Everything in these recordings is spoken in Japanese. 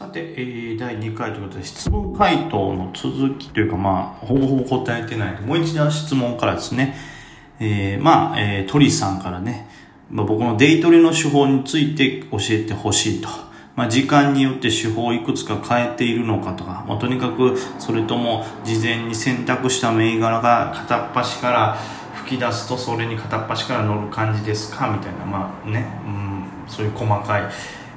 さて、えー、第2回ということで、質問回答の続きというか、まあ、ほぼほぼ答えてない。もう一度質問からですね、えー、まあ、えー、鳥さんからね、まあ、僕のデイトレの手法について教えてほしいと。まあ、時間によって手法をいくつか変えているのかとか、まあ、とにかくそれとも事前に選択した銘柄が片っ端から吹き出すとそれに片っ端から乗る感じですか？みたいな、まあね、うん、そういう細かい、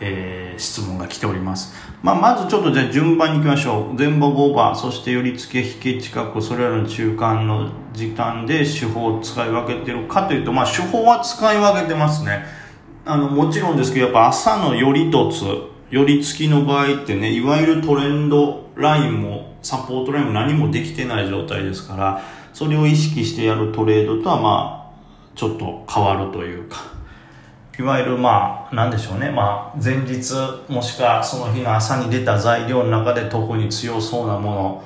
えー、質問が来ております。まあ、まずちょっとじゃあ順番に行きましょう。前場5番、そして寄り付け引け近く、それらの中間の時間で手法を使い分けてるかというと、まあ、手法は使い分けてますね。あの、もちろんですけど、やっぱ朝の寄り凸、寄り付きの場合ってね、いわゆるトレンドラインも、サポートラインも何もできてない状態ですから、それを意識してやるトレードとは、まあ、ちょっと変わるというか、いわゆるまあ何でしょうね、まあ、前日もしくはその日の朝に出た材料の中で特に強そうなもの。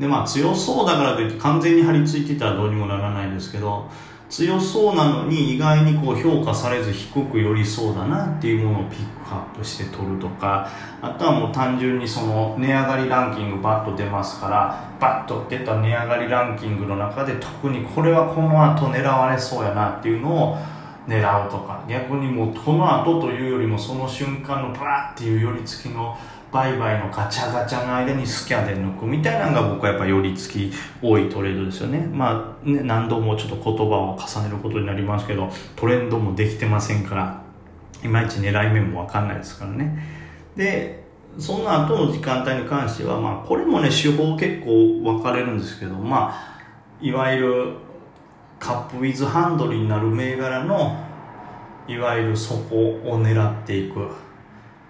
でまあ強そうだからといって完全に張り付いてたらどうにもならないですけど強そうなのに意外にこう評価されず低く寄りそうだなっていうものをピックアップして取るとかあとはもう単純にその値上がりランキングバッと出ますからバッと出た値上がりランキングの中で特にこれはこの後狙われそうやなっていうのを狙うとか。逆にもうこの後というよりもその瞬間のバーっていう寄り付きの売買のガチャガチャの間にスキャンで抜くみたいなのが僕はやっぱ寄り付き多いトレードですよね。まあね何度もちょっと言葉を重ねることになりますけどトレンドもできてませんからいまいち狙い目も分かんないですからね。でその後の時間帯に関してはまあこれもね手法結構分かれるんですけどまあいわゆるカップウィズハンドルになる銘柄のいわゆる底を狙っていく。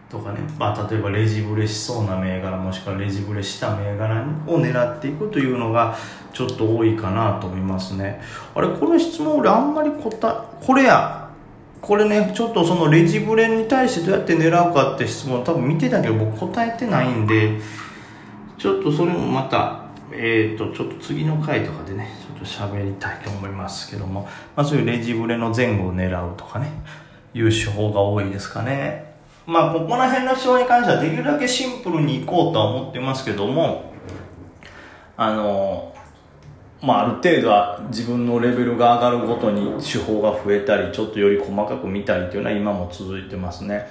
とかね、まあ、例えばレジブレしそうな銘柄もしくはレジブレした銘柄を狙っていくというのがちょっと多いかなと思いますね。あれこの質問俺あんまり答えこれや。これねちょっとそのレジブレに対してどうやって狙うかって質問多分見てたけど僕答えてないんでちょっとそれもまたえっ、ー、とちょっと次の回とかでねちょっと喋りたいと思いますけども、まあ、そういうレジブレの前後を狙うとかねいう手法が多いですかね。まあここら辺の手法に関してはできるだけシンプルにいこうとは思ってますけどもあのまあ、ある程度は自分のレベルが上がるごとに手法が増えたりちょっとより細かく見たりっていうのは今も続いてますね。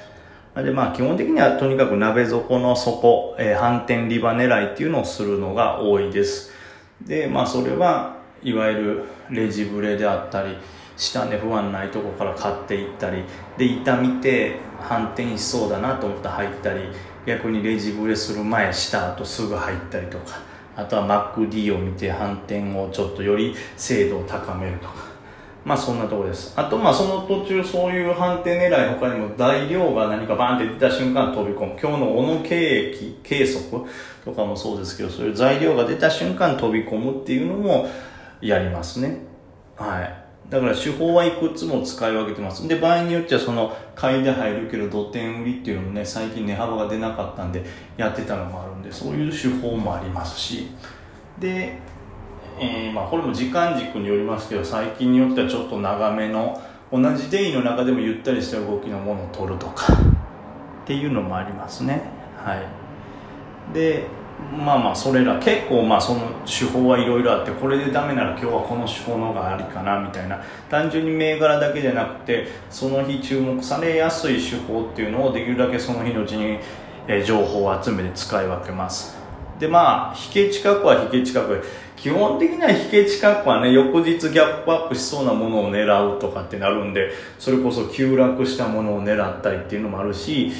でまあ基本的にはとにかく鍋底の底、えー、反転リバ狙いっていうのをするのが多いです。でまあそれはいわゆるレジブレであったり下値不安ないとこから買っていったりで板見て反転しそうだなと思って入ったり逆にレジブレする前した後すぐ入ったりとかあとは MacD を見て反転をちょっとより精度を高めるとかまあそんなとこです。あとまあその途中そういう判定狙い他にも材料が何かバーンって出た瞬間飛び込む。今日の小野経液、計測とかもそうですけど、そういう材料が出た瞬間飛び込むっていうのもやりますね。はい。だから手法はいくつも使い分けてます。で、場合によってはその買いで入るけど土点売りっていうのもね、最近値幅が出なかったんでやってたのもあるんで、そういう手法もありますし。で、えー、まあ、これも時間軸によりますけど最近によってはちょっと長めの同じデイの中でもゆったりした動きのものを取るとかっていうのもありますね。はい。でまあまあそれら結構まあその手法はいろいろあってこれでダメなら今日はこの手法の方がありかなみたいな。単純に銘柄だけじゃなくてその日注目されやすい手法っていうのをできるだけその日のうちに、情報を集めて使い分けます。でまあ引け近くは引け近く。基本的には引け近くはね翌日ギャップアップしそうなものを狙うとかってなるんでそれこそ急落したものを狙ったりっていうのもあるし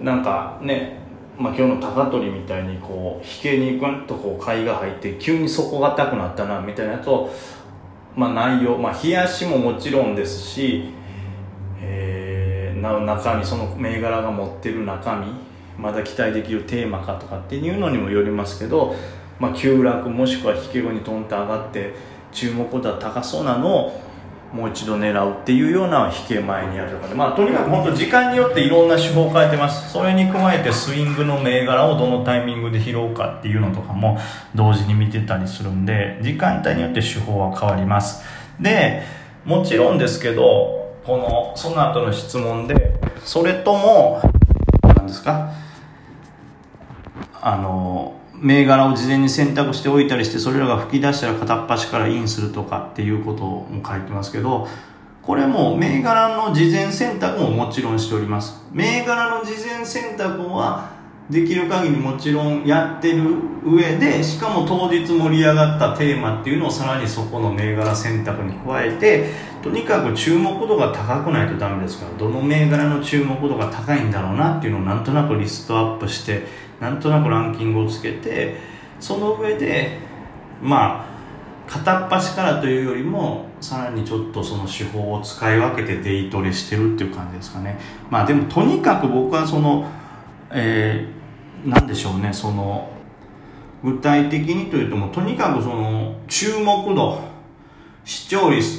なんかねまあ、今日の高取みたいにこう引けにグンとこう買いが入って急に底が高くなったなみたいなと、まあ、内容、まあ、冷やしももちろんですし、えー、な中身その銘柄が持ってる中身まだ期待できるテーマかとかっていうのにもよりますけどまあ、急落もしくは引け後にトンと上がって注目度は高そうなのをもう一度狙うっていうような引け前にやるとかで、まあ、とにかく本当時間によっていろんな手法を変えてます。それに加えてスイングの銘柄をどのタイミングで拾うかっていうのとかも同時に見てたりするんで時間帯によって手法は変わります。でもちろんですけどこのその後の質問でそれとも何ですか？あの、銘柄を事前に選択しておいたりして、それらが吹き出したら片っ端からインするとかっていうことも書いてますけど、これも銘柄の事前選択ももちろんしております。銘柄の事前選択はできる限りもちろんやってる上でしかも当日盛り上がったテーマっていうのをさらにそこの銘柄選択に加えてとにかく注目度が高くないとダメですからどの銘柄の注目度が高いんだろうなっていうのをなんとなくリストアップしてなんとなくランキングをつけてその上でまあ片っ端からというよりもさらにちょっとその手法を使い分けてデイトレしてるっていう感じですかね。まあでもとにかく僕はそのえー、なんでしょうね。その具体的にというともとにかくその注目度視聴率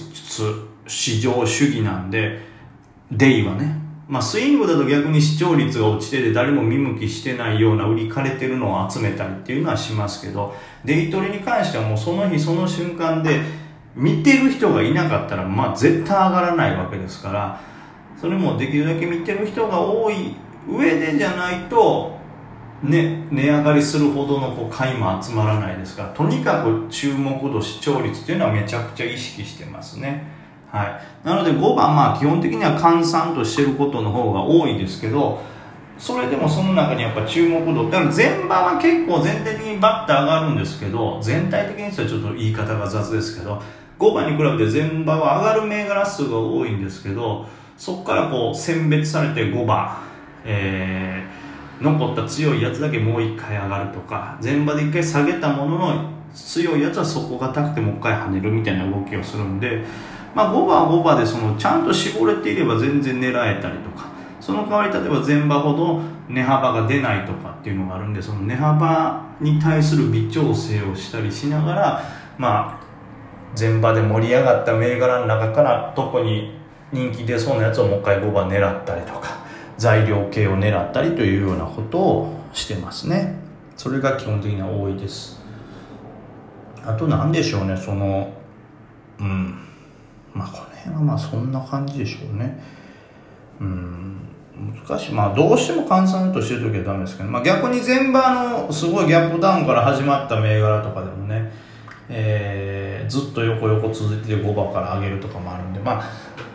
市場主義なんでデイはねまあスイングだと逆に視聴率が落ちてて誰も見向きしてないような売りかれてるのを集めたりっていうのはしますけどデイトレに関してはもうその日その瞬間で見てる人がいなかったらまあ絶対上がらないわけですからそれもできるだけ見てる人が多い上でじゃないと、ね、値上がりするほどのこう買いも集まらないですからとにかく注目度視聴率っていうのはめちゃくちゃ意識してますね。はい。なので5番まあ基本的には換算としてることの方が多いですけどそれでもその中にやっぱ注目度だから全場は結構全体的にバッて上がるんですけど全体的にはちょっと言い方が雑ですけど5番に比べて全場は上がる銘柄数が多いんですけどそこからこう選別されて5番えー、残った強いやつだけもう一回上がるとか全場で一回下げたものの強いやつは底堅くてもう一回跳ねるみたいな動きをするんで、まあ、5番は5番でそのちゃんと絞れていれば全然狙えたりとかその代わり例えば前場ほど値幅が出ないとかっていうのがあるんでその値幅に対する微調整をしたりしながらまあ前場で盛り上がった銘柄の中から特に人気出そうなやつをもう一回5番狙ったりとか材料系を狙ったりというようなことをしてますね。それが基本的には多いです。あと何でしょうねそのうん。まあこの辺はまあそんな感じでしょうね。うん。難しい。まあどうしても換算としてる時はダメですけど、まあ、逆に全場のすごいギャップダウンから始まった銘柄とかでもねえー、ずっと横横続いてて5番から上げるとかもあるんでまあ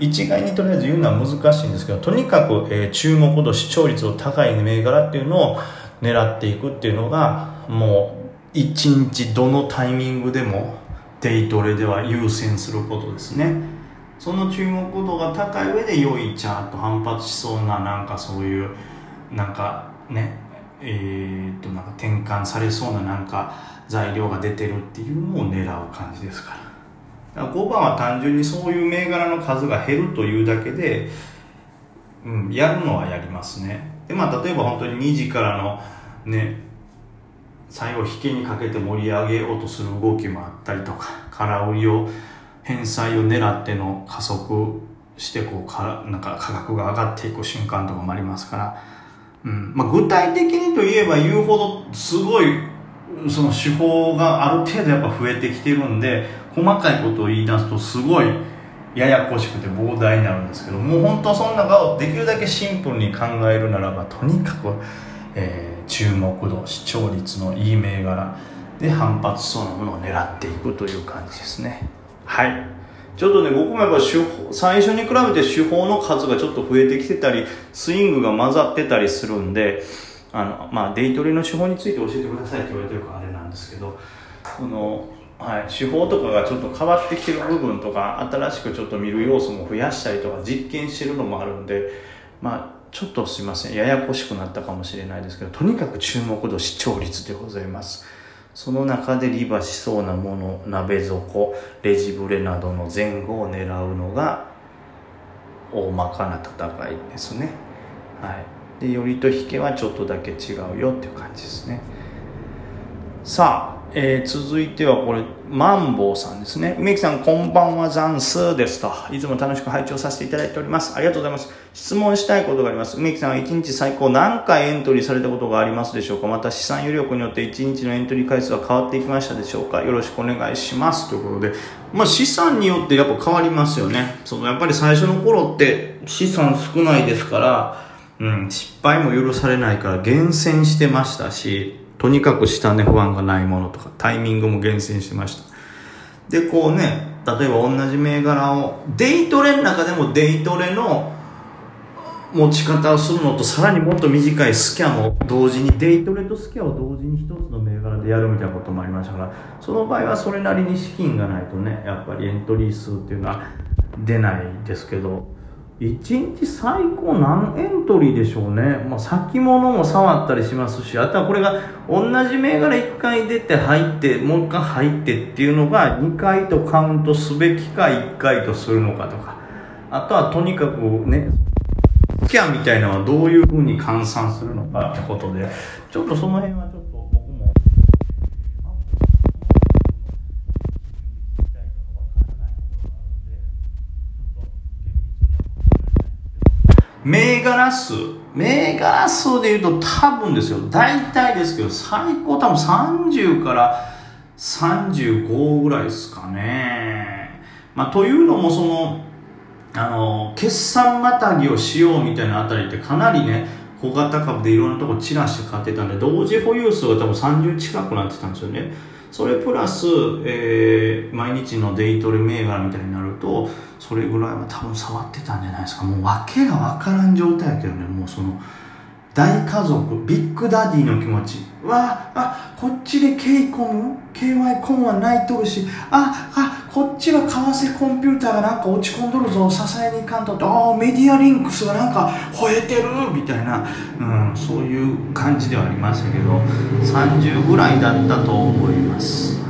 一概にとりあえず言うのは難しいんですけどとにかく、えー、注目度視聴率の高い銘柄っていうのを狙っていくっていうのがもう一日どのタイミングでもデイトレでは優先することですね。その注目度が高い上で良いチャート反発しそうななんかそういうなんかねえー、っとなんか転換されそうななんか材料が出てるっていうのを狙う感じですから。5番は単純にそういう銘柄の数が減るというだけで、うん、やるのはやりますね。でまあ例えば本当に2時からのね最後引けにかけて盛り上げようとする動きもあったりとか空売りを返済を狙っての加速してこうかなんか価格が上がっていく瞬間とかもありますから、うん。まあ、具体的にといえば言うほどすごいその手法がある程度やっぱ増えてきてるんで細かいことを言い出すとすごいややこしくて膨大になるんですけどもう本当その中をできるだけシンプルに考えるならばとにかく、えー、注目度視聴率のいい銘柄で反発そうなものを狙っていくという感じですね。はい。ちょっとね僕もやっぱ手法最初に比べて手法の数がちょっと増えてきてたりスイングが混ざってたりするんであのまあデイトレの手法について教えてくださいって言われてるからあれなんですけどそのはい、手法とかがちょっと変わってきてる部分とか新しくちょっと見る要素も増やしたりとか実験してるのもあるんでまあちょっとすいません。ややこしくなったかもしれないですけどとにかく注目度視聴率でございます。その中でリバしそうなもの鍋底レジブレなどの前後を狙うのが大まかな戦いですね。はい。でよりと引けはちょっとだけ違うよっていう感じですね。さあえー、続いてはこれ、マンボウさんですね。梅木さん、こんばんは、ザンスですと。いつも楽しく拝聴させていただいております。ありがとうございます。質問したいことがあります。梅木さんは1日最高何回エントリーされたことがありますでしょうか？また資産余力によって1日のエントリー回数は変わっていきましたでしょうか？よろしくお願いします。ということで、まあ資産によってやっぱ変わりますよね。そのやっぱり最初の頃って資産少ないですから、うん、失敗も許されないから厳選してましたし、とにかく下値不安がないものとか、タイミングも厳選しました。で、こうね、例えば同じ銘柄を、デイトレの中でもデイトレの持ち方をするのとさらにもっと短いスキャンも同時にデイトレとスキャンを同時に一つの銘柄でやるみたいなこともありましたからその場合はそれなりに資金がないとねやっぱりエントリー数っていうのは出ないですけど1日最高何エントリーでしょうね、まあ、先物も触ったりしますしあとはこれが同じ銘柄1回出て入ってもう1回入ってっていうのが2回とカウントすべきか1回とするのかとか。あとはとにかくねスキャンみたいなのはどういうふうに換算するのかってことでちょっとその辺はちょっと僕も銘柄数。銘柄数でいうと多分ですよ。大体ですけど最高多分30から35ぐらいですかね。まあというのもそのあの決算またぎをしようみたいなあたりってかなりね小型株でいろんなとこ散らして買ってたんで同時保有数が多分30近くなってたんですよね。それプラス、えー、毎日のデイトレ銘柄みたいになるとそれぐらいは多分触ってたんじゃないですか。もう訳が分からん状態やけどね。もうその大家族ビッグダディの気持ち。わああこっちで K コム？KY コムは泣いとるし。ああこっちは為替コンピューターがなんか落ち込んどるぞ支えにいかんと。ああメディアリンクスがなんか吠えてるみたいな、うん、そういう感じではありましたけど30ぐらいだったと思います。